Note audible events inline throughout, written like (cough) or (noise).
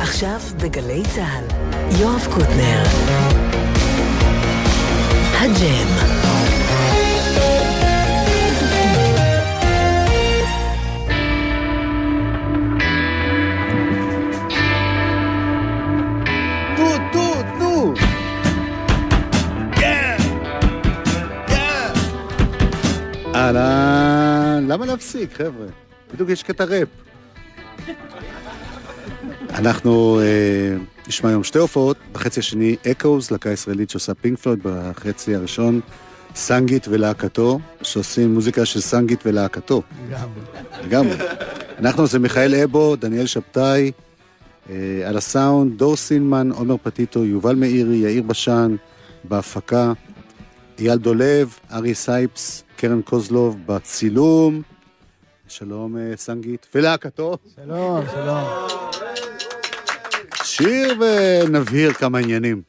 עכשיו בגלי צה"ל, יואב קוטנר. הג'ם. אהלן, למה להפסיק, חבר'ה? בדיוק יש קטע ראפ. אנחנו אה, נשמע היום שתי הופעות, בחצי השני אקוז, להקה ישראלית שעושה פינק פלויד, בחצי הראשון סנגיט ולהקתו, שעושים מוזיקה של סנגיט ולהקתו. לגמרי. לגמרי. אנחנו זה מיכאל אבו, דניאל שבתאי, אה, על הסאונד, דור סילמן, עומר פטיטו, יובל מאירי, יאיר בשן, בהפקה, אייל דולב, ארי סייפס, קרן קוזלוב בצילום. שלום אה, סנגיט, ולהקתו. שלום, שלום. שיר ונבהיר כמה עניינים.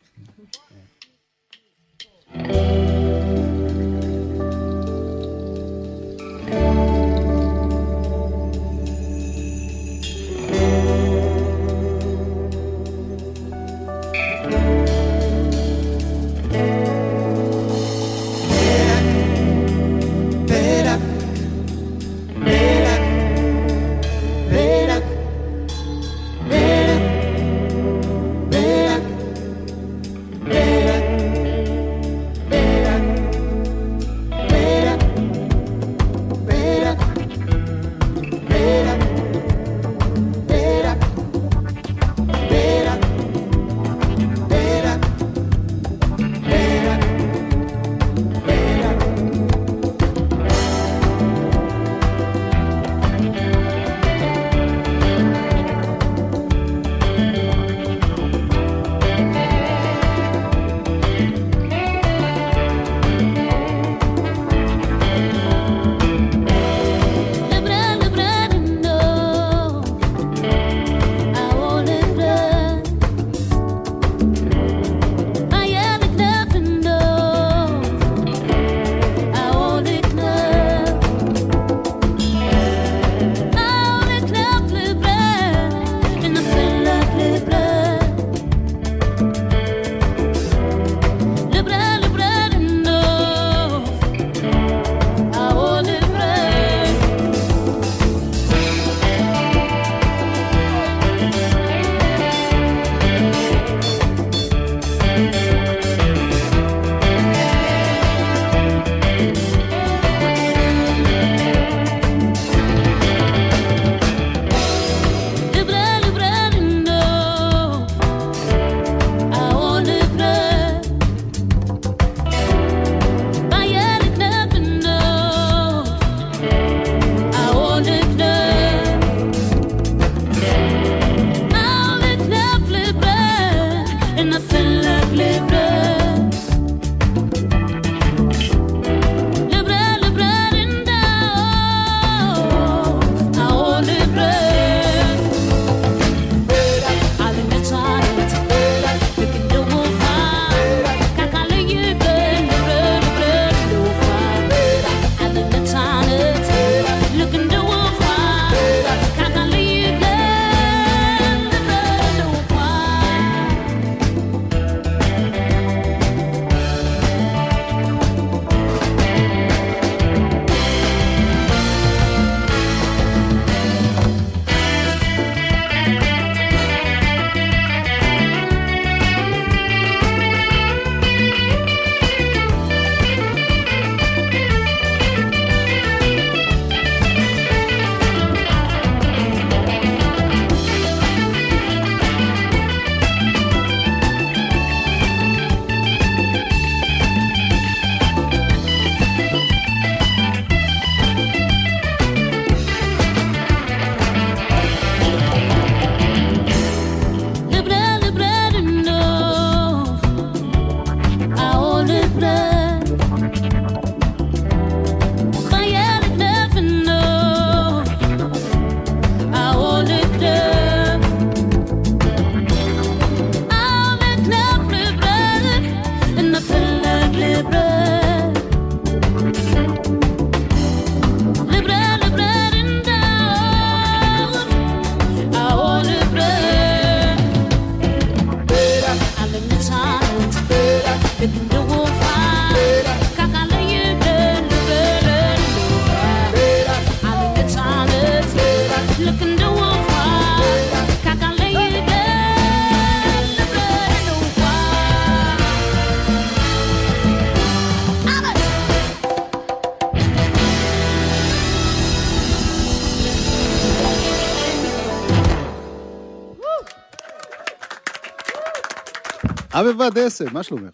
אבבה דסה, מה שלומך?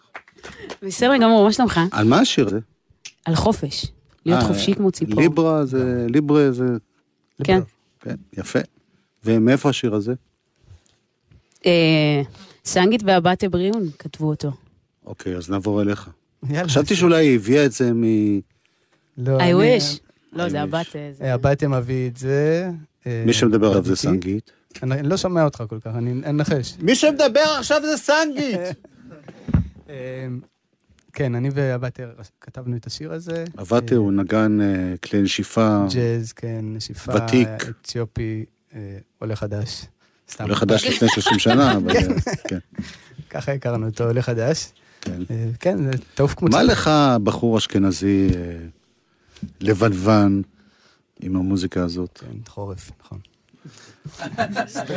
בסדר גמור, מה שלומך? על מה השיר הזה? על חופש. להיות אה, חופשי כמו ציפור. ליברה זה, ליברה זה, כן. כן, יפה. ומאיפה השיר הזה? אה, סנגית והבטה בריאון כתבו אותו. אוקיי, אז נעבור אליך. חשבתי שאולי היא הביאה את זה מ... לא, I wish. לא, זה. זה- אה, הבתיה מביא את זה. אה, מי שמדבר עליו זה. סנגית. אני לא שומע אותך כל כך, אני אנחש. מי שמדבר עכשיו זה סנגית! (laughs) אה, כן, אני והבתיה כתבנו את השיר הזה. אה, הוא נגן אה, כלי נשיפה, ג'אז, כן, נשיפה. ותיק. אתיופי, אה, עולה חדש. סתם. עולה חדש לפני 30 שנה, (laughs) אבל אה, כן. ככה הכרנו אותו, עולה חדש. כן. אה, כן, זה טוב כמו מה. לך, בחור אשכנזי אה, לבנוון, עם המוזיקה הזאת? כן, חורף, נכון. סתם.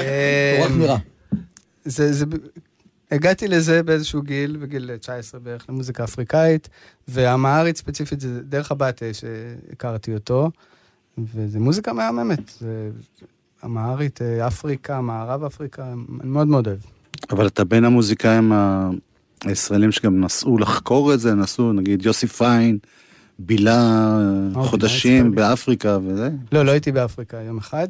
אה, הוא רק נראה. זה, זה, הגעתי לזה באיזשהו גיל, בגיל 19 בערך, למוזיקה אפריקאית, והמהרית ספציפית זה דרך הבטה שהכרתי אותו, וזו מוזיקה מהממת. זה, המהרית, אה, אפריקה, מערב אפריקה, אני מאוד מאוד אוהב. אבל אתה בין המוזיקאים הישראלים שגם נסעו לחקור את זה, נסעו, נגיד יוסי פיין, בילה בילה חודשים. באפריקה וזה. לא, לא הייתי באפריקה יום אחד.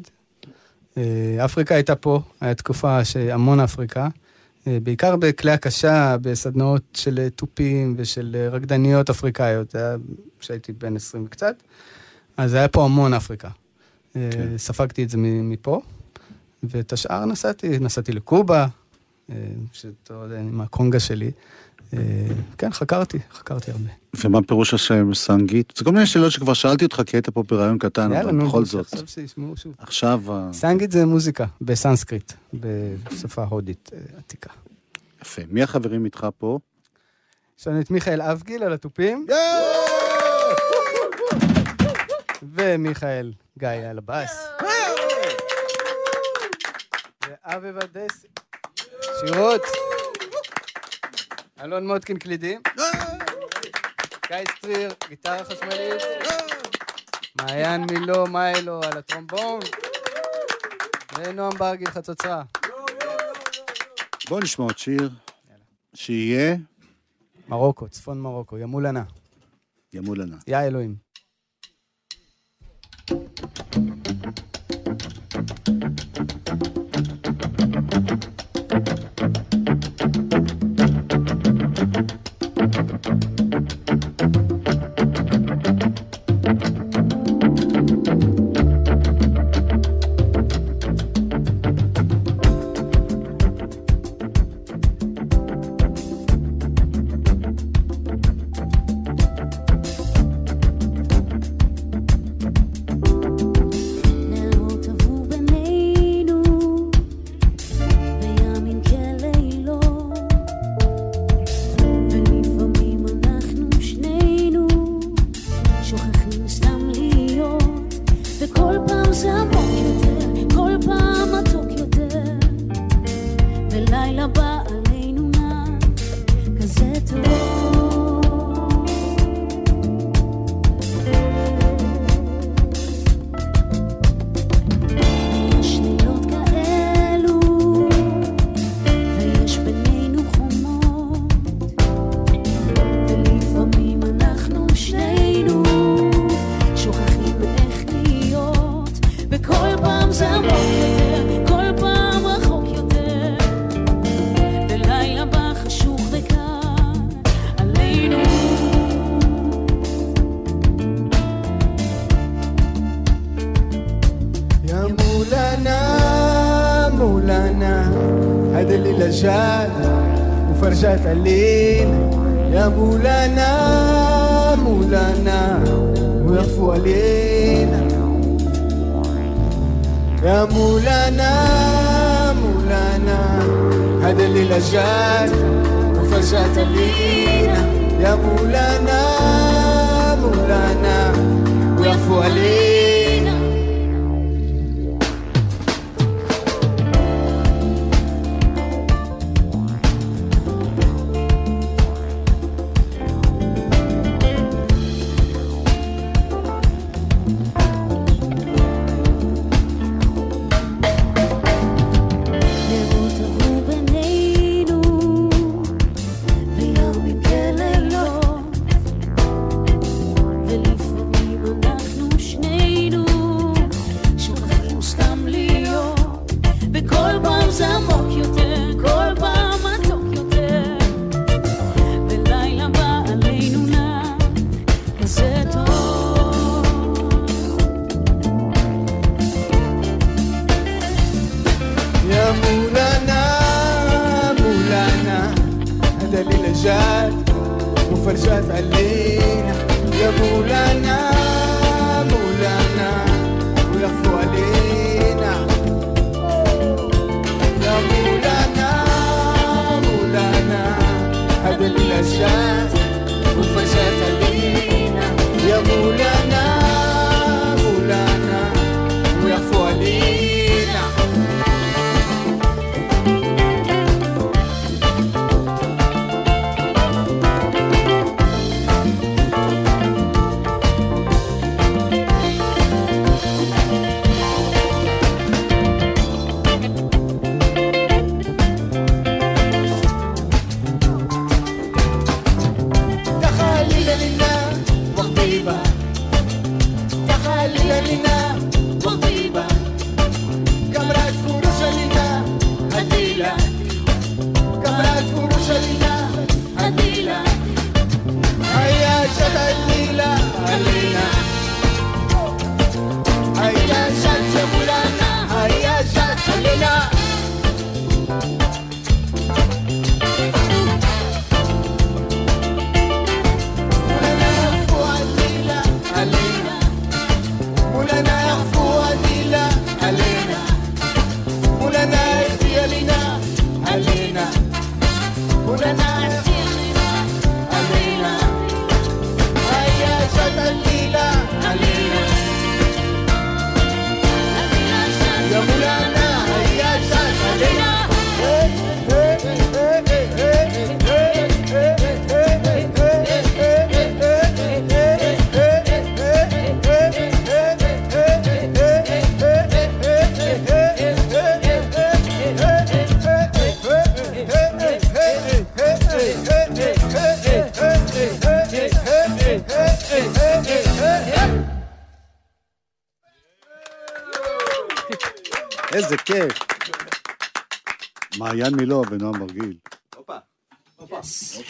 אה, אפריקה הייתה פה, הייתה תקופה שהמון אפריקה. אה, בעיקר בכלי הקשה, בסדנאות של אה, תופים ושל אה, רקדניות אפריקאיות, זה היה כשהייתי בן 20 וקצת. אז היה פה המון אפריקה. אה, כן. ספגתי את זה מפה, ואת השאר נסעתי, נסעתי לקובה, אה, שאתה יודע, עם הקונגה שלי. אה, כן, חקרתי, חקרתי הרבה. ומה פירוש השם סנגית? זה כל מיני שאלות שכבר שאלתי אותך, כי היית פה ברעיון קטן, אבל בכל זאת. עכשיו סנגית זה מוזיקה, בסנסקריט, בשפה הודית אה, עתיקה. יפה. מי החברים איתך פה? יש לנו את מיכאל אבגיל על התופים, ומיכאל גיא על הבאס. ואבבה דסי. שירות. אלון מוטקין קלידים. גיא סטריר, גיטרה חשמלית. מעיין מילו מיילו על הטרומבון. ונועם ברגיל חצוצרה. בואו נשמע עוד שיר. שיהיה מרוקו, צפון מרוקו, ימולנה. ימולנה. יא אלוהים.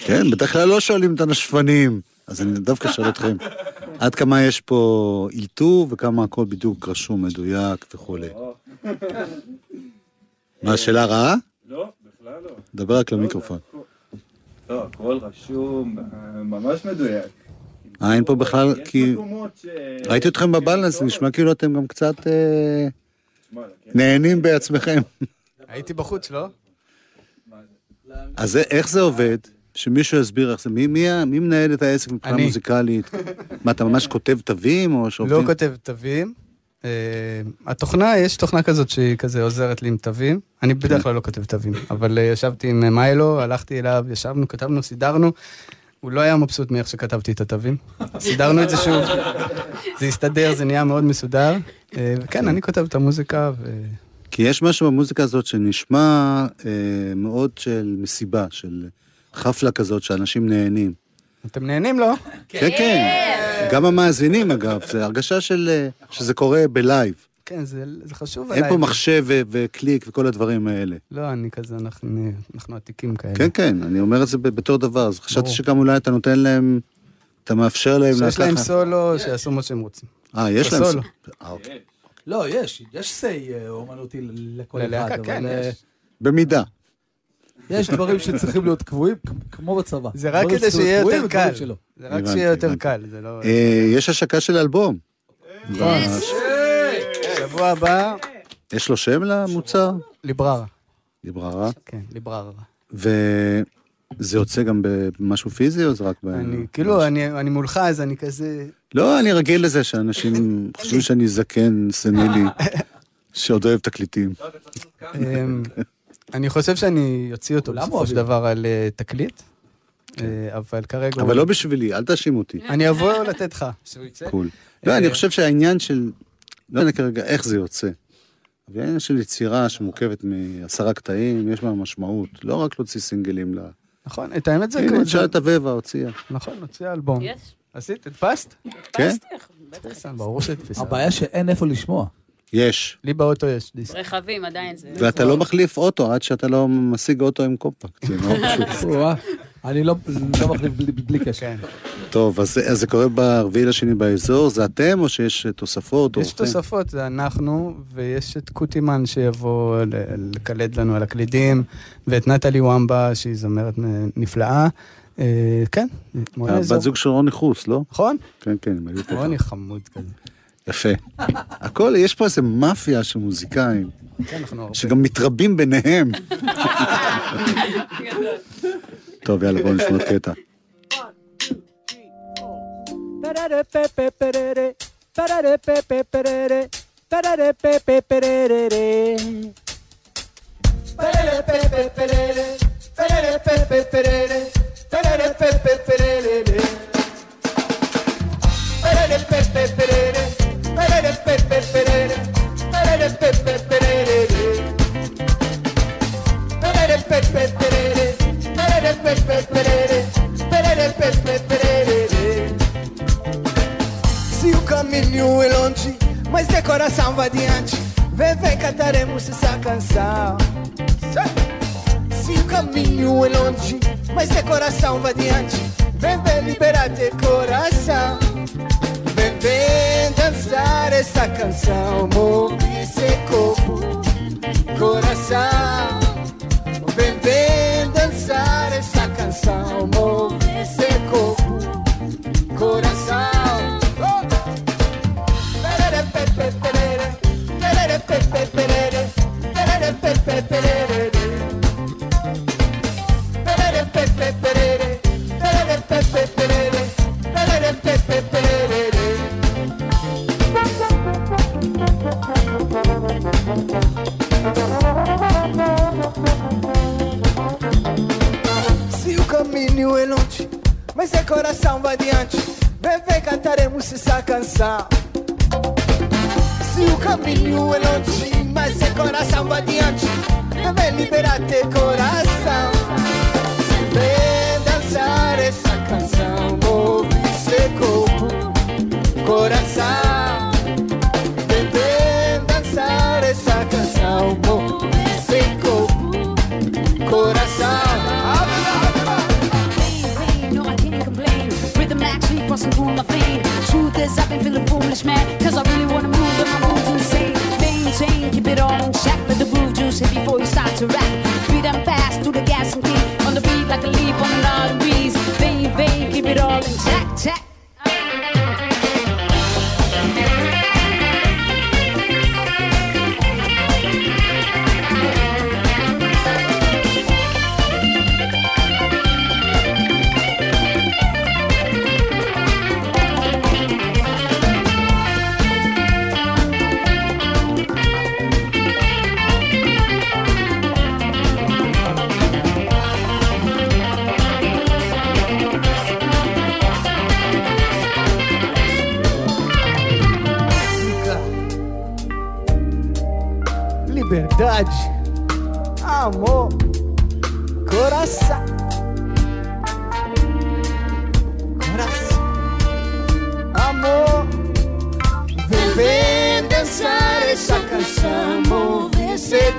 כן, בדרך כלל לא שואלים את הנשפנים, אז אני דווקא שואל אתכם. עד כמה יש פה אילתור וכמה הכל בדיוק רשום, מדויק וכולי. מה, שאלה רעה? לא, בכלל לא. דבר רק למיקרופון. לא, הכל רשום, אה, ממש מדויק. אה, אין פה בכלל, כי... ראיתי אתכם בבלנס, נשמע כאילו אתם גם קצת אה, כן. נהנים בעצמכם. הייתי בחוץ, לא? אז איך זה עובד? שמישהו יסביר איך זה, מי, מי, מי מנהל את העסק מבחינה אני. מוזיקלית? (laughs) מה, אתה ממש כותב תווים, או לא שעובדים? כותב תווים. אה, התוכנה, יש תוכנה כזאת שהיא כזה עוזרת לי עם תווים. אני בדרך כלל לא כותב תווים, אבל אה, ישבתי עם מיילו, הלכתי אליו, ישבנו, כתבנו, סידרנו. הוא לא היה מבסוט מאיך שכתבתי את התווים. (laughs) סידרנו את זה שוב. זה הסתדר, זה נהיה מאוד מסודר. אה, וכן, אני כותב את המוזיקה, ו... כי יש משהו במוזיקה הזאת שנשמע אה, מאוד של מסיבה, של חפלה כזאת, שאנשים נהנים. אתם נהנים, לא? כן, כן. גם המאזינים, אגב, זה הרגשה של, אה, שזה קורה ב live. כן, זה, זה חשוב אין עליי. פה מחשב ו- וקליק וכל הדברים האלה. לא, אני כזה, אנחנו, אנחנו עתיקים כאלה. כן, כן, אני אומר את זה בתור דבר, אז חשבתי. שגם אולי אתה נותן להם, אתה מאפשר להם שיש להם לקחת- סולו, שיעשו מה שהם רוצים. אה, יש להם. סולו. אה, אוקיי. לא, יש, יש סיי אה, אומנותי לכל אחד, ללהקה, אבל כן, יש. במידה. יש דברים שצריכים להיות קבועים, כמו בצבא. זה רק כדי שיהיה יותר קל. זה רק שיהיה יותר. קל, זה לא... אה, יש השקה של אלבום. ממש. שבוע הבא, יש לו שם למוצר? ליבררה. ליבררה. כן, ליבררה. וזה יוצא גם במשהו פיזי או זה רק ב... אני, כאילו, אני אני מולך, אז אני כזה... לא, אני רגיל לזה שאנשים חושבים שאני זקן, סנילי, (laughs) שעוד אוהב תקליטים. אני חושב שאני אוציא אותו בסופו של. דבר על אה, תקליט, אה, אבל כרגע... אבל לא בשבילי, אל תאשים אותי. אני אבוא לתת לך. שהוא יצא. קול. לא, אני חושב שהעניין של... לא יודע כרגע איך זה יוצא. אבל העניין של יצירה שמורכבת מעשרה קטעים, יש בה משמעות. לא רק להוציא סינגלים ל... נכון, את האמת זה... הנה, שאלת אביבה הוציאה. נכון, הוציאה אלבום. יש? עשית? הדפסת? כן? פסטך, בטח. ברור שהדפסה. הבעיה שאין איפה לשמוע. יש. לי באוטו יש דיסק. רכבים עדיין זה... ואתה לא מחליף אוטו עד שאתה לא משיג אוטו עם קומפקט. זה מאוד (laughs) פשוט. אני לא לא מחליף בלי- קשר. כן. טוב, אז זה- קורה ברביעי לשני באזור, זה אתם או שיש תוספות? יש? תוספות, זה אנחנו, ויש את קוטימן שיבוא לקלד לנו על הקלידים, ואת נטלי ומבה, שהיא זמרת נפלאה. אה, כן, מועד האזור. הבת זוג של רוני חוס, לא? נכון? כן, כן, הם היו פה. רוני חמוד כזה. יפה. הכל, יש פה איזה מאפיה של מוזיקאים, כן. שגם מתרבים ביניהם. טוב, יאללה, בואו נשמע קטע. Se o caminho é longe, mas de coração vai adiante. Vem, vem, cantaremos essa canção. Se o caminho é longe, mas de coração vai adiante. Vem, vem, liberar teu coração. Vem, vem, dançar essa canção. Move esse corpo, coração. Vem, vem, dançar essa canção, mover seu corpo, coração. Pepe, perere, perere, pepe, perere, perere, pepe, perere. Perere, pepe, perere, perere, pepe, perere, perere, pepe, perere. Vai adiante. Vem, vem, cantaremos essa canção. Se o caminho é longe, mas é coração vai adiante. Vem, liberar teu coração. Through my vein. Truth is, I've been feeling foolish, man. Cause I really wanna move and my mood's insane. Maintain, keep it all in check. Let the groove juice hit before you start to rap.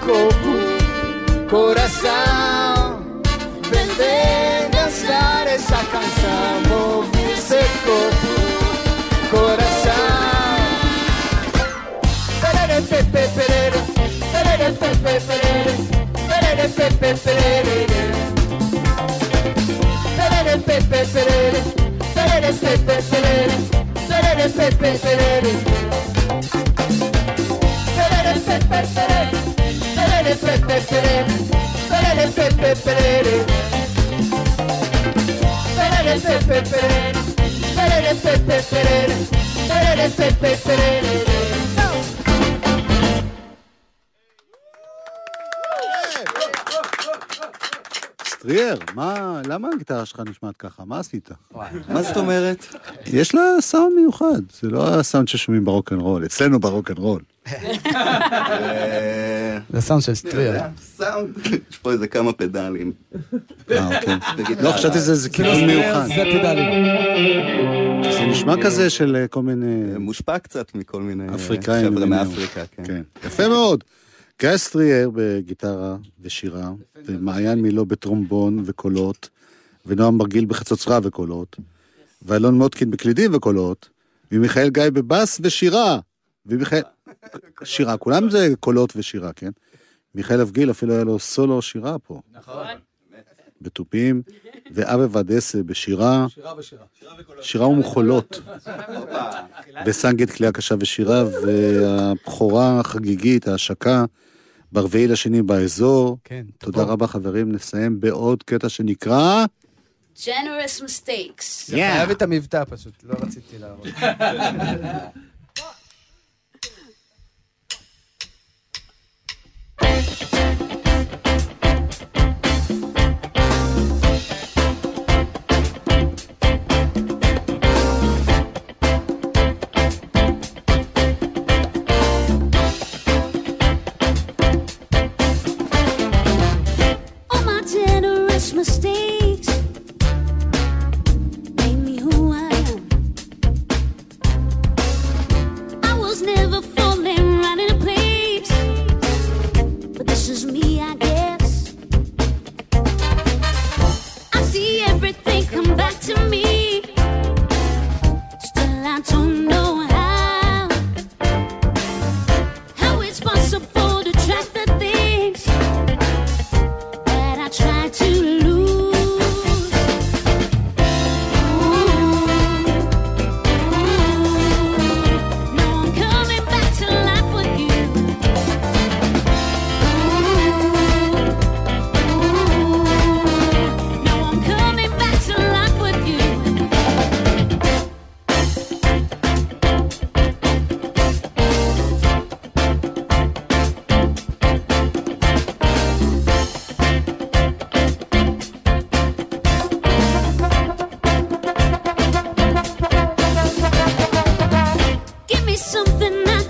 como coração. Vender, dançar essa canção, mover seu corpo, coração. Perere, pepe, perere, perere, pepe, perere, perere, pepe, perere. Perere, perere, perere, perere, perere, perere. סטריאר, מה, למה הגיטרה שלך נשמעת ככה? מה עשית? מה זאת אומרת? יש לה סאונד מיוחד, זה לא הסאונד ששומעים ברוקנרול, אצלנו ברוקנרול. אה, זה סאונד של סטריאל. אה, סאונד, יש פה איזה כמה פדלים. אה, אוקיי. לא, חשבתי שזה כיוון מיוחד. זה פדלים. זה נשמע כזה של כל מיני... מושפע קצת מכל מיני... אפריקאים. חבר'ה מאפריקה, כן. כן. יפה מאוד. גיא סטריאר בגיטרה ושירה, ומעיין מילו בטרומבון וקולות, ונועם מרגיל בחצוצרה וקולות, ואלון מוטקין בקלידים וקולות, ומיכאל גיא בבאס ושירה, ומיכאל... שירה, כולם זה קולות ושירה, כן? מיכאל אבגיל אפילו היה לו סולו שירה פה. נכון. בתופים, ואבא ודסה בשירה. שירה ושירה. שירה וקולות. שירה ומחולות. וסנגית כלי קשה ושירה, והבכורה החגיגית, ההשקה, ברביעי לשני באזור. כן. תודה רבה חברים, נסיים בעוד קטע שנקרא... Generous Mistakes. זה חייב את המבטא פשוט, לא רציתי להראות. (laughs)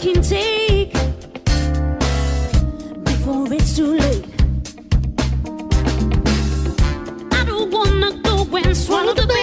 can take before it's too late. I don't wanna go and swallow the baby.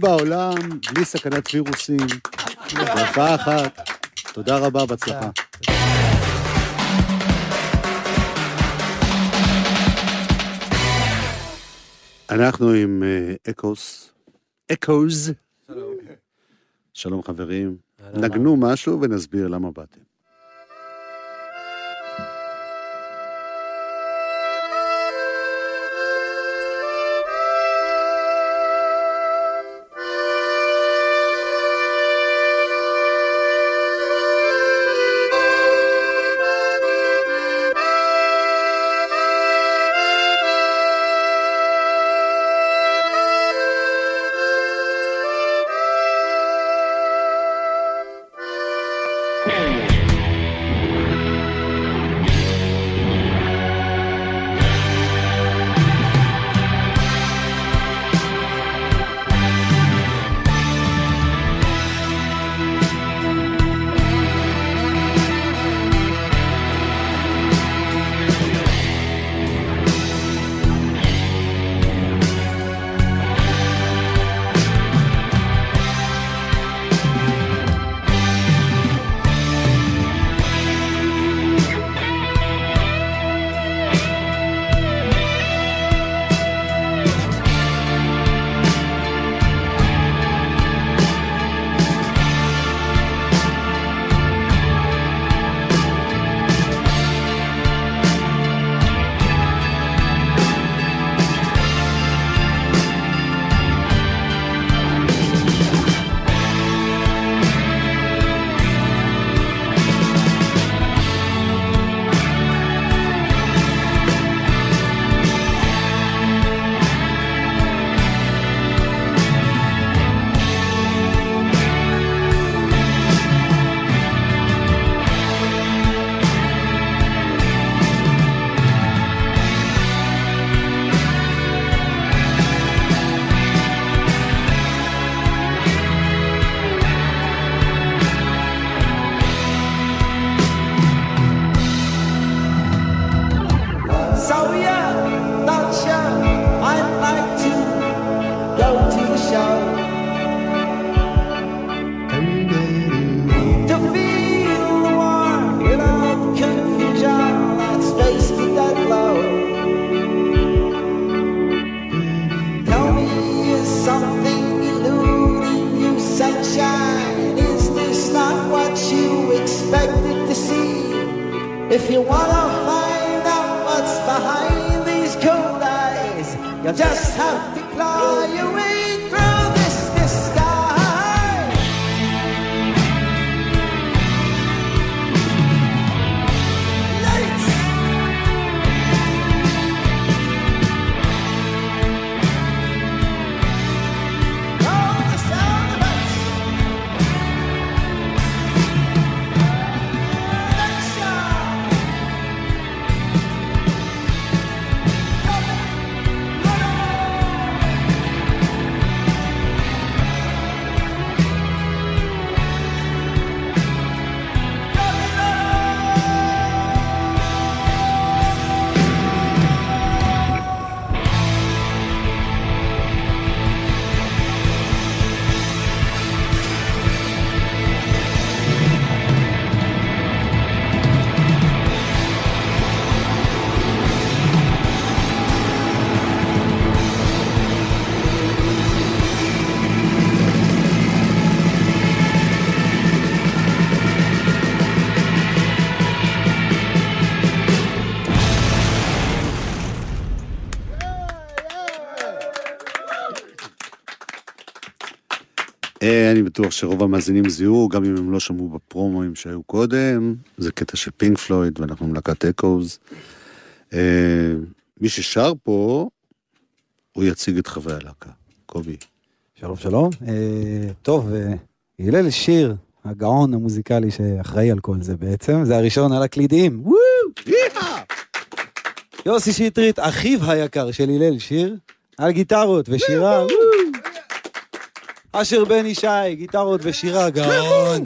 טיול בעולם, בלי סכנת וירוסים, ברכה אחת. תודה רבה, בהצלחה. אנחנו עם אה, אקוס. אקוז. שלום. שלום חברים. נגנו משהו ונסביר למה באתם. בטוח שרוב המאזינים זיהו, גם אם הם לא שמעו בפרומואים שהיו קודם. זה קטע של פינק פלויד, ואנחנו מלהקת אקוז. אה, מי ששר פה, הוא יציג את חברי הלהקה. קובי. שלום שלום. אה, טוב, אה, הלל שיר, הגאון המוזיקלי שאחראי על כל זה בעצם, זה הראשון על הקלידים. וואו! יוסי שטרית, אחיו היקר של הלל שיר, על גיטרות ושירה. וואו! אשר בן ישי, גיטרות ושירה, גאון.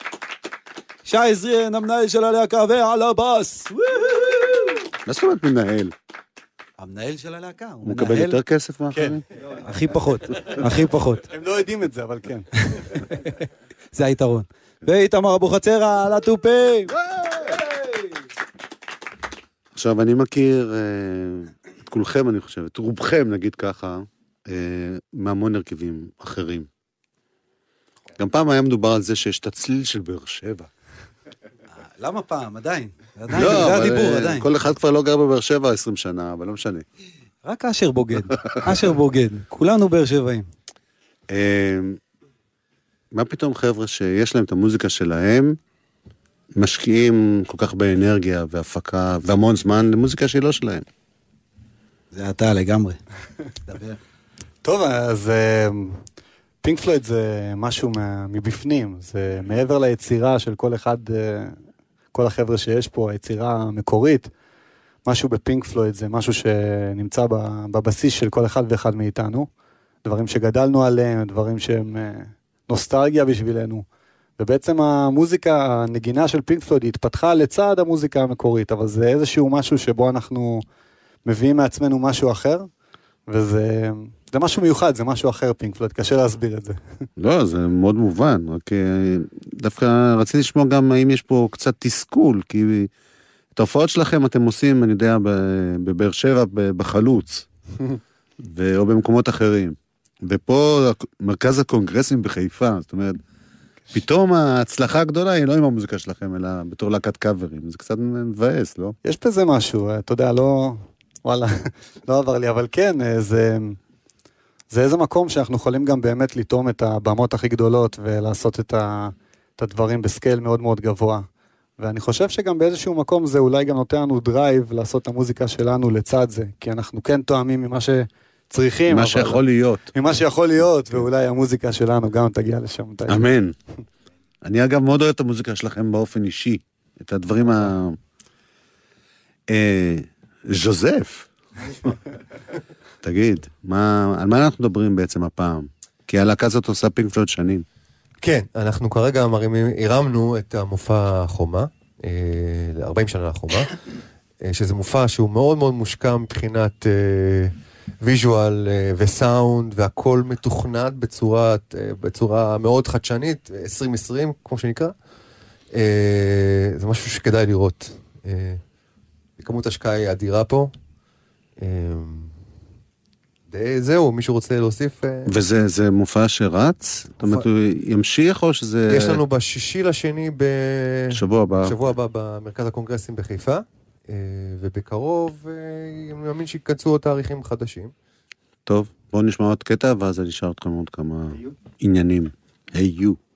(laughs) שי עזריאן, המנהל של הלהקה ועל הבאס. מה זאת אומרת מנהל? המנהל של הלהקה, הוא הוא מקבל מנהל... יותר כסף מאחרים? הכי פחות, הכי פחות. הם לא יודעים את זה, אבל כן. (laughs) זה היתרון. ואיתמר אבוחצירא על התופים. (laughs) עכשיו, אני מכיר אה, את כולכם, אני חושב, את רובכם, נגיד ככה, אה, מהמון הרכבים אחרים. גם פעם היה מדובר על זה שיש את הצליל של באר שבע. למה פעם? עדיין. עדיין, לא, זה הדיבור, אה, עדיין. כל אחד כבר לא גר בבאר שבע 20 שנה, אבל לא משנה. רק אשר בוגד. אשר בוגד. כולנו באר שבעים. אה, מה פתאום חבר'ה שיש להם את המוזיקה שלהם, משקיעים כל כך באנרגיה והפקה והמון זמן למוזיקה שהיא לא שלהם. זה אתה לגמרי. דבר. טוב, אז פינק פלויד זה משהו מה- מבפנים, זה מעבר ליצירה של כל אחד, אה, כל החבר'ה שיש פה, היצירה המקורית, משהו בפינק פלויד זה משהו שנמצא בבסיס של כל אחד ואחד מאיתנו, דברים שגדלנו עליהם, דברים שהם אה, נוסטלגיה בשבילנו. ובעצם המוזיקה, הנגינה של פינק פלויד התפתחה לצד המוזיקה המקורית, אבל זה איזשהו משהו שבו אנחנו מביאים מעצמנו משהו אחר, וזה זה משהו מיוחד, זה משהו אחר פינק פלויד, קשה להסביר את זה. לא, זה מאוד מובן, רק אה, דווקא רציתי לשמוע גם האם יש פה קצת תסכול, כי את ההופעות שלכם אתם עושים, אני יודע, בבאר שבע, בחלוץ, (laughs) ו- או במקומות אחרים. ופה מרכז הקונגרסים בחיפה, זאת אומרת, פתאום ההצלחה הגדולה היא לא עם המוזיקה שלכם, אלא בתור להקת קאברים. זה קצת מבאס, לא? יש בזה משהו, אתה יודע, לא, וואלה, לא עבר לי, אבל כן, אה, זה, זה איזה מקום שאנחנו יכולים גם באמת לטעום את הבמות הכי גדולות ולעשות את, ה, את הדברים ב scale מאוד מאוד גבוה. ואני חושב שגם באיזשהו מקום זה אולי גם נותן לנו drive לעשות את המוזיקה שלנו לצד זה, כי אנחנו כן תואמים ממה שצריכים. מה אבל- שיכול להיות. ממה שיכול להיות, ואולי המוזיקה שלנו גם תגיע לשם. אמן. אני אגב מאוד אוהב את המוזיקה שלכם באופן אישי. את הדברים ה... אה, ז'וזף. תגיד, מה, על מה אנחנו מדברים בעצם הפעם? כי הלהקה הזאת עושה פינק פלויד שנים. כן, אנחנו כרגע מרימים, הרמנו את המופע חומה, אה, 40 שנה לחומה, אה, שזה מופע שהוא מאוד מאוד מושקע מבחינת אה, visual אה, וסאונד, והכל מתוכנת בצורה, אה, בצורה מאוד חדשנית, 2020, כמו שנקרא. אה, זה משהו שכדאי לראות. כמות השקעה היא אדירה פה. די- זהו, מישהו רוצה להוסיף? אה? וזה זה מופע שרץ? זאת אומרת, הוא ימשיך או שזה... יש לנו בשישי לשני ב... שבוע הבא. שבוע הבא במרכז הקונגרסים בחיפה, אה, ובקרוב אה, אני מאמין שייכנסו עוד תאריכים חדשים. טוב, בואו נשמע עוד קטע, ואז אני אשאל אתכם עוד כמה עניינים. היי יו. Hey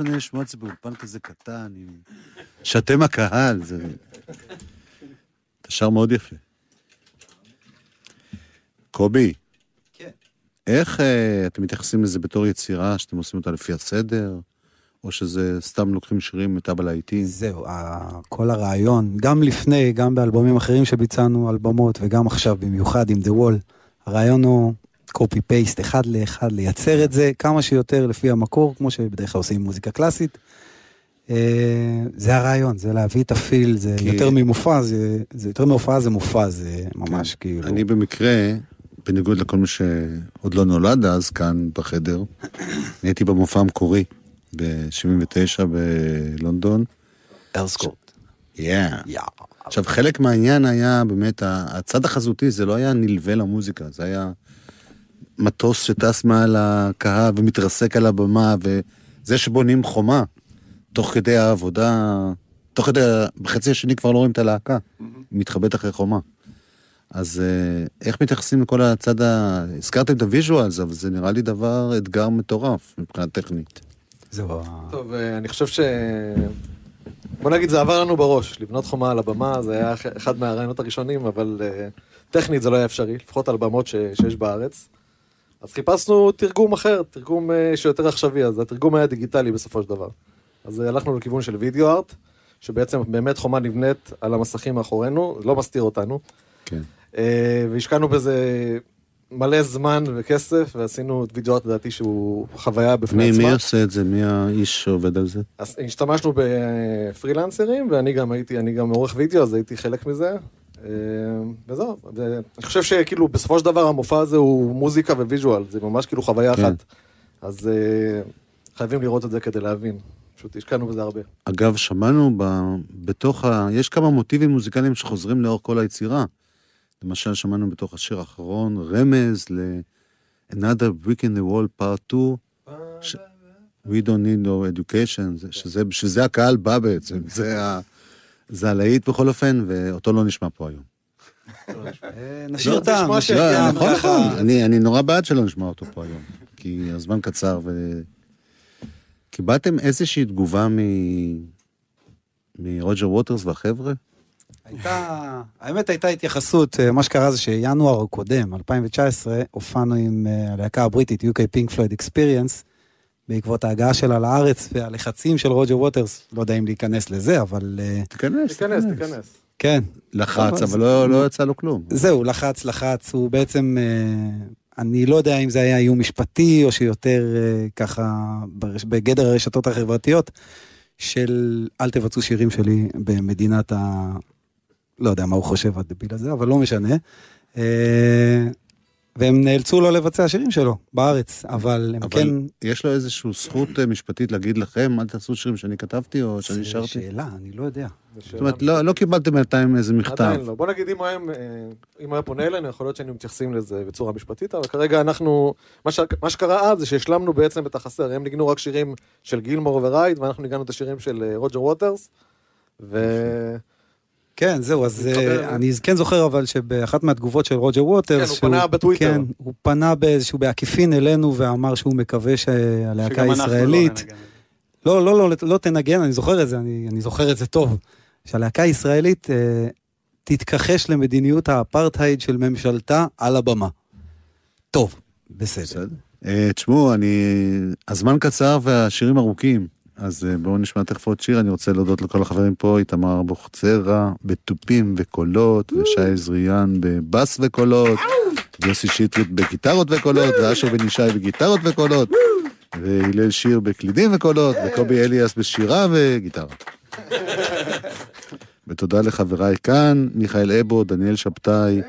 משונה לשמוע את זה באולפן כזה קטן, עם... שאתם הקהל, זה... אתה שר מאוד יפה. קובי, כן. איך אה, אתם מתייחסים לזה בתור יצירה, שאתם עושים אותה לפי הסדר, או שזה סתם לוקחים שירים מטאבה להיטים? זהו, כל הרעיון, גם לפני, גם באלבומים אחרים שביצענו, אלבומות, וגם עכשיו, במיוחד עם The Wall, הרעיון הוא קופי פייסט, אחד לאחד, לייצר את זה כמה שיותר לפי המקור, כמו שבדרך כלל עושים עם מוזיקה קלאסית. אה, זה הרעיון, זה להביא את הפיל, זה כי- יותר ממופע, זה, זה יותר מהופעה, זה מופע, זה ממש כאילו... אני במקרה, בניגוד לכל מי שעוד לא נולד אז כאן בחדר, אני הייתי במופע המקורי ב-79 בלונדון. ארסקורט. Yeah. עכשיו, חלק מהעניין היה באמת, הצד החזותי זה לא היה נלווה למוזיקה, זה היה מטוס שטס מעל הקהל ומתרסק על הבמה, וזה שבונים חומה, תוך כדי העבודה, תוך כדי, בחצי השני כבר לא רואים את הלהקה, היא מתחבאת אחרי חומה. אז אה, איך מתייחסים לכל הצד ה... הזכרתם את ה visuals, אבל זה נראה לי דבר, אתגר מטורף מבחינה טכנית. זהו. טוב, אה, אני חושב ש... בוא נגיד, זה עבר לנו בראש, לבנות חומה על הבמה, זה היה אח- אחד מהרעיונות הראשונים, אבל אה, טכנית זה לא היה אפשרי, לפחות על במות ש... שיש בארץ. אז חיפשנו תרגום אחר, תרגום אה, שיותר עכשווי, אז התרגום היה דיגיטלי בסופו של דבר. אז אה, הלכנו לכיוון של וידאו ארט, שבעצם באמת חומה נבנית על המסכים מאחורינו, לא מסתיר אותנו. כן. אה, והשקענו בזה מלא זמן וכסף, ועשינו את וידאו ארט, לדעתי, שהוא חוויה בפני מי, עצמה. מי עושה את זה? מי האיש שעובד על זה? אז השתמשנו בפרילנסרים, ואני גם הייתי, אני גם עורך וידאו, אז הייתי חלק מזה. וזהו, ואני חושב שכאילו בסופו של דבר המופע הזה הוא מוזיקה ו visual, זה ממש כאילו חוויה כן. אחת. אז אה, חייבים לראות את זה כדי להבין. פשוט השקענו בזה הרבה. אגב, שמענו ב... בתוך ה... יש כמה מוטיבים מוזיקליים שחוזרים לאורך כל היצירה. למשל, שמענו בתוך השיר האחרון רמז ל- Another Brick in the Wall Part 2, ש... We don't need no education, זה- שזה, הקהל בא בעצם, זה, ה... זה הלהיט בכל אופן, ואותו לא נשמע פה היום. נשאיר לא, אותם, ש- אותם נכון. נכון. אני, אני נורא בעד שלא נשמע אותו פה היום, כי הזמן קצר ו... קיבלתם איזושהי תגובה מ... מרוג'ר ווטרס והחבר'ה? הייתה, האמת הייתה התייחסות, אה, מה שקרה זה שינואר הקודם, 2019, הופענו עם אה, הלהקה הבריטית UK Pink Floyd Experience, בעקבות ההגעה שלה לארץ והלחצים של רוג'ר ווטרס, לא יודע אם להיכנס לזה, אבל... אה, תיכנס, תיכנס, תיכנס. כן. לחץ, אבל לא, לא יצא לו כלום. זהו, לחץ, לחץ, הוא בעצם, אה, אני לא יודע אם זה היה איום משפטי, או שיותר אה, ככה בגדר הרשתות החברתיות, של אל תבצעו שירים שלי במדינת ה... לא יודע מה הוא חושב הדביל הזה, אבל לא משנה. והם נאלצו לא לבצע שירים שלו בארץ, אבל הם אבל כן... יש לו איזושהי זכות אה, משפטית להגיד לכם, אל תעשו שירים שאני כתבתי או שאני זו שרתי? שאלה, אני לא יודע. זאת אומרת, לא לא קיבלתם בינתיים איזה מכתב. עדיין לא. בוא נגיד, אם הוא היה, אה, אם הוא היה פונה אלינו, יכול להיות שהיינו מתייחסים לזה בצורה משפטית, אבל כרגע אנחנו, מה, ש... מה שקרה אז זה שהשלמנו בעצם את החסר, הם ניגנו רק שירים של גילמור ורייט, ואנחנו ניגנו את השירים של אה, רוג'ר ווטרס, ו... כן, זהו, אז. אה, אני כן זוכר אבל שבאחת מהתגובות של רוג'ר ווטרס, כן, הוא פנה בטוויטר. כן, הוא פנה באיזשהו, בעקיפין אלינו ואמר שהוא מקווה שהלהקה שגם אנחנו לא הישראלית, ננגן. לא, לא, לא, לא תנגן, אני זוכר את זה, אני, אני זוכר את זה טוב. שהלהקה הישראלית אה, תתכחש למדיניות האפרטהייד של ממשלתה על הבמה. טוב, בסדר. אה, תשמעו, אני... הזמן קצר והשירים ארוכים, אז אה, בואו נשמע תכף עוד שיר. אני רוצה להודות לכל החברים פה, איתמר אבוחצירא בתופים וקולות, ושי עזריאן בבאס וקולות, ויוסי שטרית בגיטרות וקולות, ואשר בן ישי בגיטרות וקולות, והלל שיר בקלידים וקולות, וקובי אליאס בשירה וגיטרה. (laughs) ותודה לחבריי כאן, מיכאל אבו, דניאל שבתאי,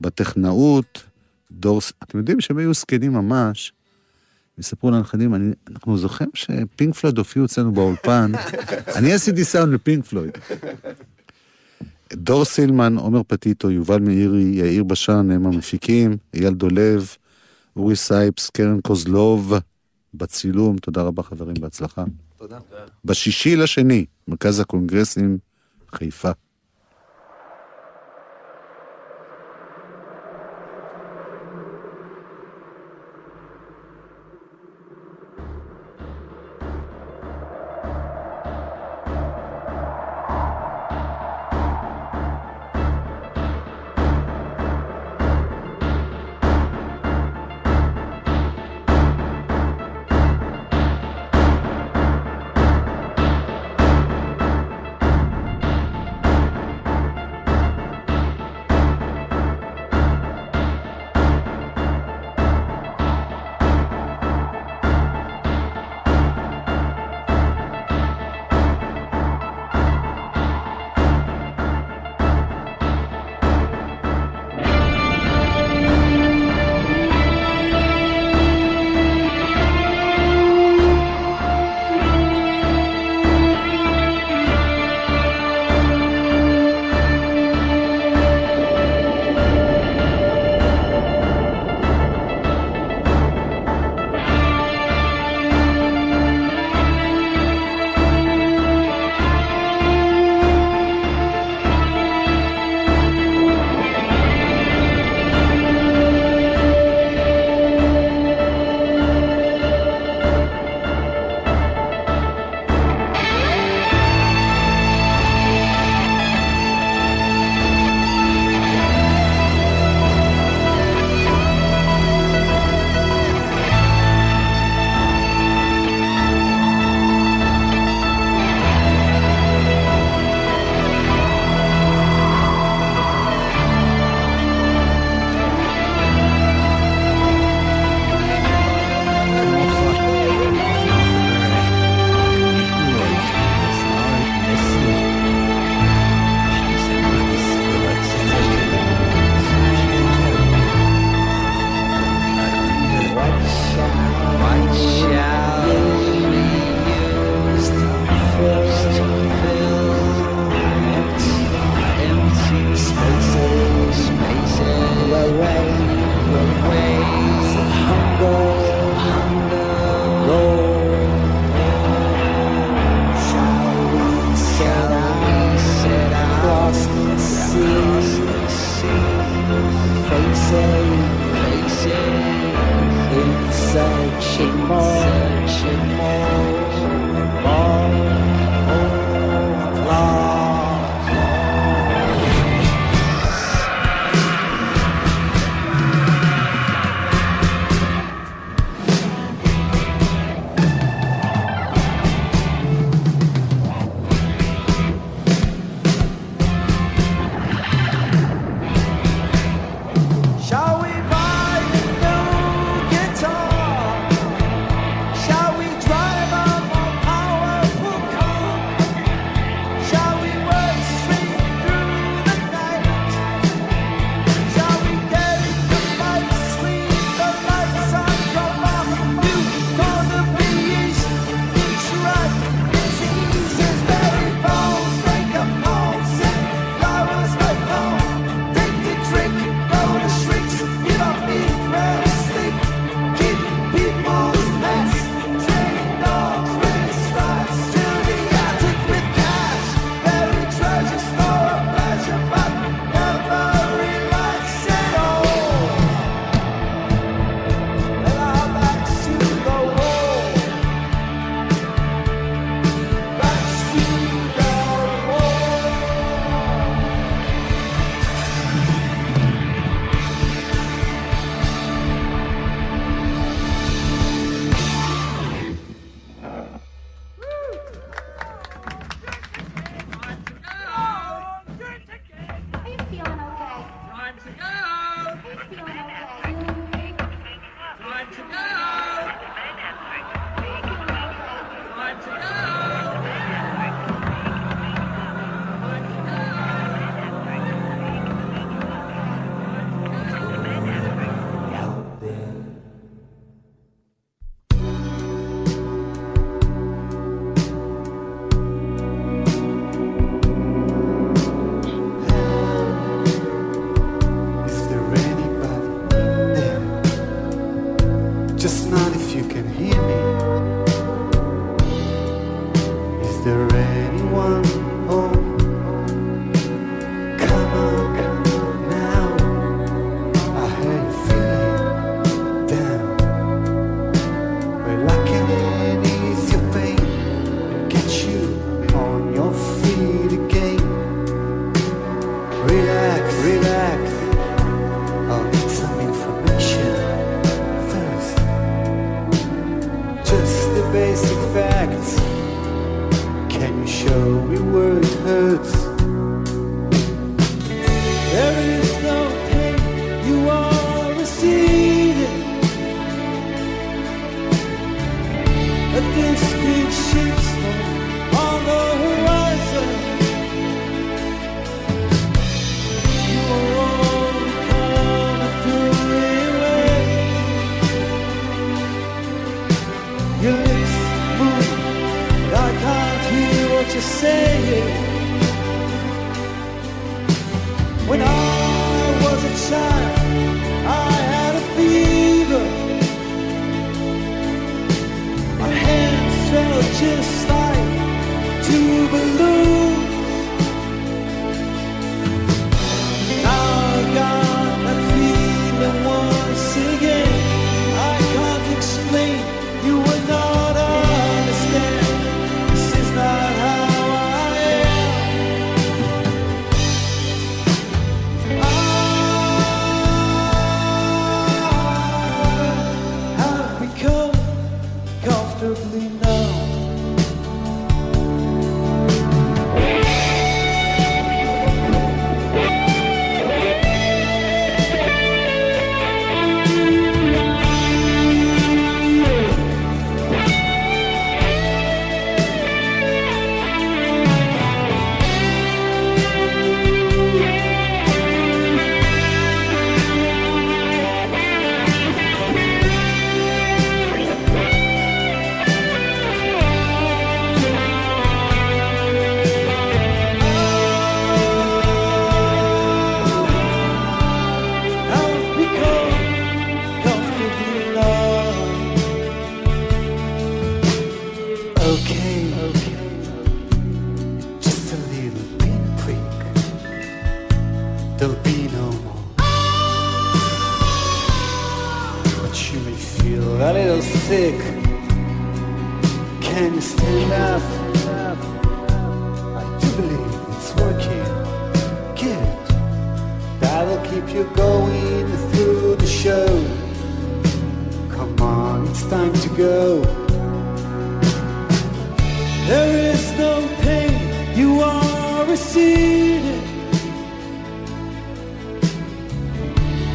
בטכנאות, דור... אתם יודעים שהם היו זקנים ממש, יספרו לנכדים, אני, אנחנו זוכרים שפינק פלויד הופיעו אצלנו באולפן, (laughs) אני עשיתי סאונד לפינק פלויד. דור סילמן, עומר פטיטו, יובל מאירי, יאיר בשן הם המפיקים, אייל דולב, אורי סייפס, קרן קוזלוב, בצילום, תודה רבה חברים, בהצלחה. תודה. בשישי לשני, מרכז הקונגרסים, חיפה.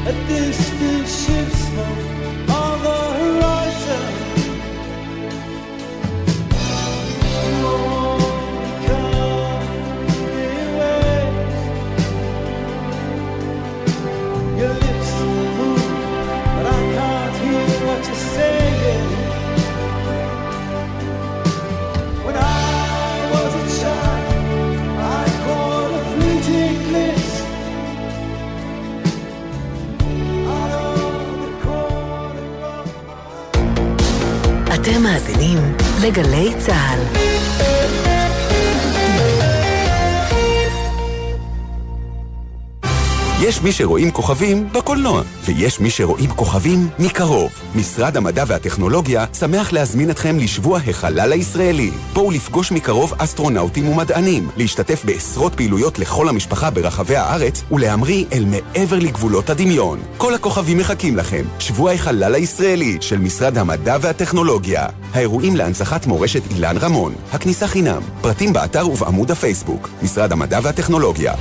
A distant ship's smoke אתם מאזינים לגלי צה"ל. יש מי שרואים כוכבים בקולנוע, ויש מי שרואים כוכבים מקרוב. משרד המדע והטכנולוגיה שמח להזמין אתכם לשבוע החלל הישראלי. בואו לפגוש מקרוב אסטרונאוטים ומדענים, להשתתף בעשרות פעילויות לכל המשפחה ברחבי הארץ, ולהמריא אל מעבר לגבולות הדמיון. כל הכוכבים מחכים לכם. שבוע החלל הישראלי של משרד המדע והטכנולוגיה. האירועים להנצחת מורשת אילן רמון. הכניסה חינם. פרטים באתר ובעמוד הפייסבוק. משרד המדע והטכנולוגיה.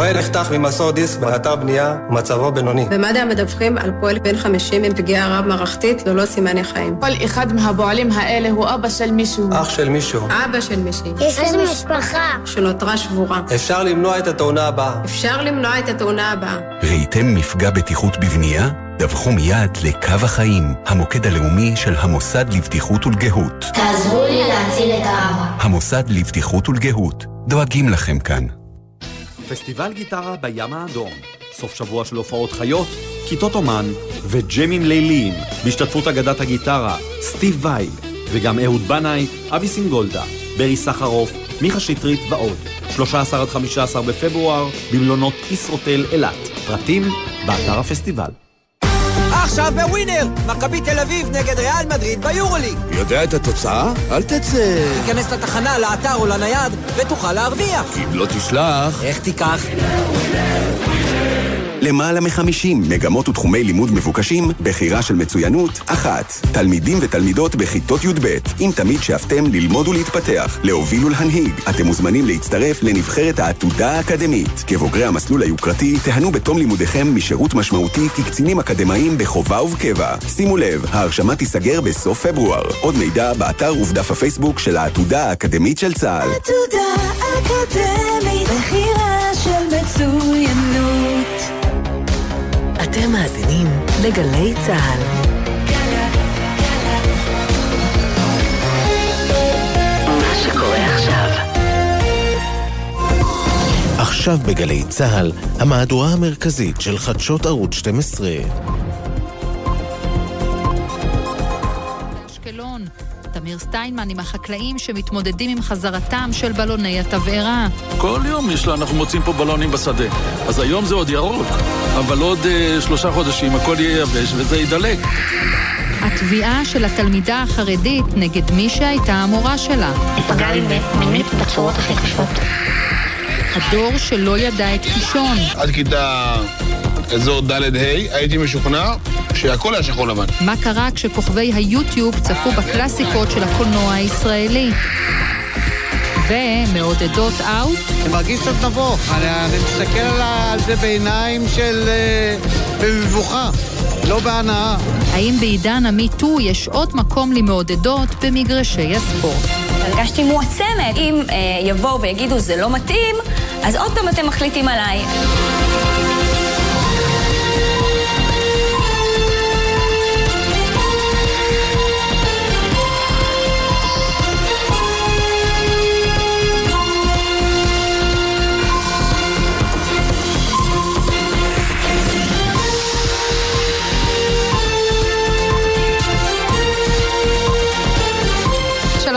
פועל נחתך ממסור דיסק באתר בנייה, מצבו בינוני. במד"א מדווחים על פועל בן 50 עם פגיעה רב-מערכתית ללא סימני חיים. כל אחד מהפועלים האלה הוא אבא של מישהו. אח של מישהו. אבא של מישהי. יש לנו משפחה. שנותרה שבורה. אפשר למנוע את התאונה הבאה. אפשר למנוע את התאונה הבאה. ראיתם מפגע בטיחות בבנייה? דווחו מיד לקו החיים, המוקד הלאומי של המוסד לבטיחות ולגהות. תעזרו לי להציל את האבא. המוסד לבטיחות ולגהות, דואגים לכם כאן. פסטיבל גיטרה בים האדום. סוף שבוע של הופעות חיות, כיתות אומן וג'מים ליליים בהשתתפות אגדת הגיטרה, סטיב וייל. וגם אהוד בנאי, אבי סינגולדה, ברי סחרוף, מיכה שטרית ועוד. 13 עד 15 בפברואר במלונות ישרוטל אילת. פרטים באתר הפסטיבל. עכשיו בווינר, מכבי תל אביב נגד ריאל מדריד ביורוליג. יודע את התוצאה? אל תצא. תיכנס לתחנה, לאתר או לנייד, ותוכל להרוויח. כי אם לא תשלח... איך תיקח? למעלה מחמישים מגמות ותחומי לימוד מבוקשים, בחירה של מצוינות, אחת. תלמידים ותלמידות בכיתות י"ב, אם תמיד שאפתם ללמוד ולהתפתח, להוביל ולהנהיג, אתם מוזמנים להצטרף לנבחרת העתודה האקדמית. כבוגרי המסלול היוקרתי, תיהנו בתום לימודיכם משירות משמעותי כקצינים אקדמאים בחובה ובקבע. שימו לב, ההרשמה תיסגר בסוף פברואר. עוד מידע באתר ובדף הפייסבוק של העתודה האקדמית של צה"ל. עתודה אקדמית, בחירה של מצוינות. אתם מאזינים לגלי צה"ל. מה שקורה עכשיו. עכשיו בגלי צה"ל, המהדורה המרכזית של חדשות ערוץ 12. תמיר סטיינמן עם החקלאים שמתמודדים עם חזרתם של בלוני התבערה. כל יום יש לה, אנחנו מוצאים פה בלונים בשדה. אז היום זה עוד ירוק, אבל עוד uh, שלושה חודשים הכל יהיה יבש וזה יידלק. התביעה של התלמידה החרדית נגד מי שהייתה המורה שלה. פגע לי מינית בצורות הכי קשות. הדור שלא ידע את קישון. עד כיתה אזור ד'-ה' הייתי משוכנע שהכל היה שחור לבן. מה קרה כשכוכבי היוטיוב צפו בקלאסיקות של הקולנוע הישראלי? ומעודדות אאוט? אני מרגיש קצת נבוך, אני, מסתכל על, ה- על זה בעיניים של... אה, במבוכה, לא בהנאה. האם בעידן המיטו יש עוד מקום למעודדות במגרשי הספורט? הרגשתי מועצמת. אם אה, יבואו ויגידו זה לא מתאים, אז עוד פעם אתם מחליטים עליי.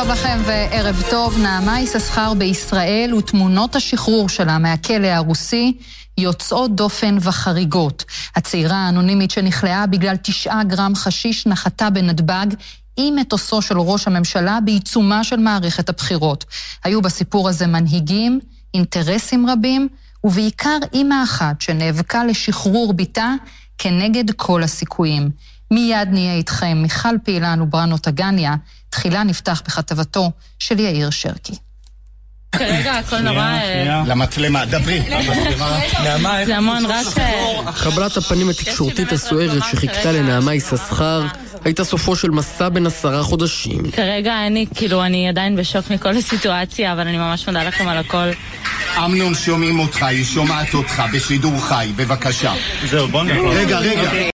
שלום לכם וערב טוב. נעמה יששכר בישראל ותמונות השחרור שלה מהכלא הרוסי יוצאות דופן וחריגות. הצעירה האנונימית שנכלאה בגלל תשעה גרם חשיש נחתה בנתב"ג עם מטוסו של ראש הממשלה בעיצומה של מערכת הבחירות. היו בסיפור הזה מנהיגים, אינטרסים רבים, ובעיקר אימא אחת שנאבקה לשחרור בתה כנגד כל הסיכויים. מיד נהיה איתכם, מיכל פעילן וברנו טגניה. תחילה נפתח בכתבתו של יאיר שרקי. כרגע הכל נורא... אה, למצלמה, דברי. (laughs) זה המון רק... אה, קבלת הפנים התקשורתית הסוערת שחיכתה לנעמה יששכר הייתה סופו של מסע בן עשרה חודשים. כרגע אני, כאילו, אני עדיין בשוק מכל הסיטואציה, אבל אני ממש מודה לכם על הכל. אמנון, שומעים אותך, היא שומעת אותך בשידור חי, בבקשה. זהו, בוא נ... רגע, רגע.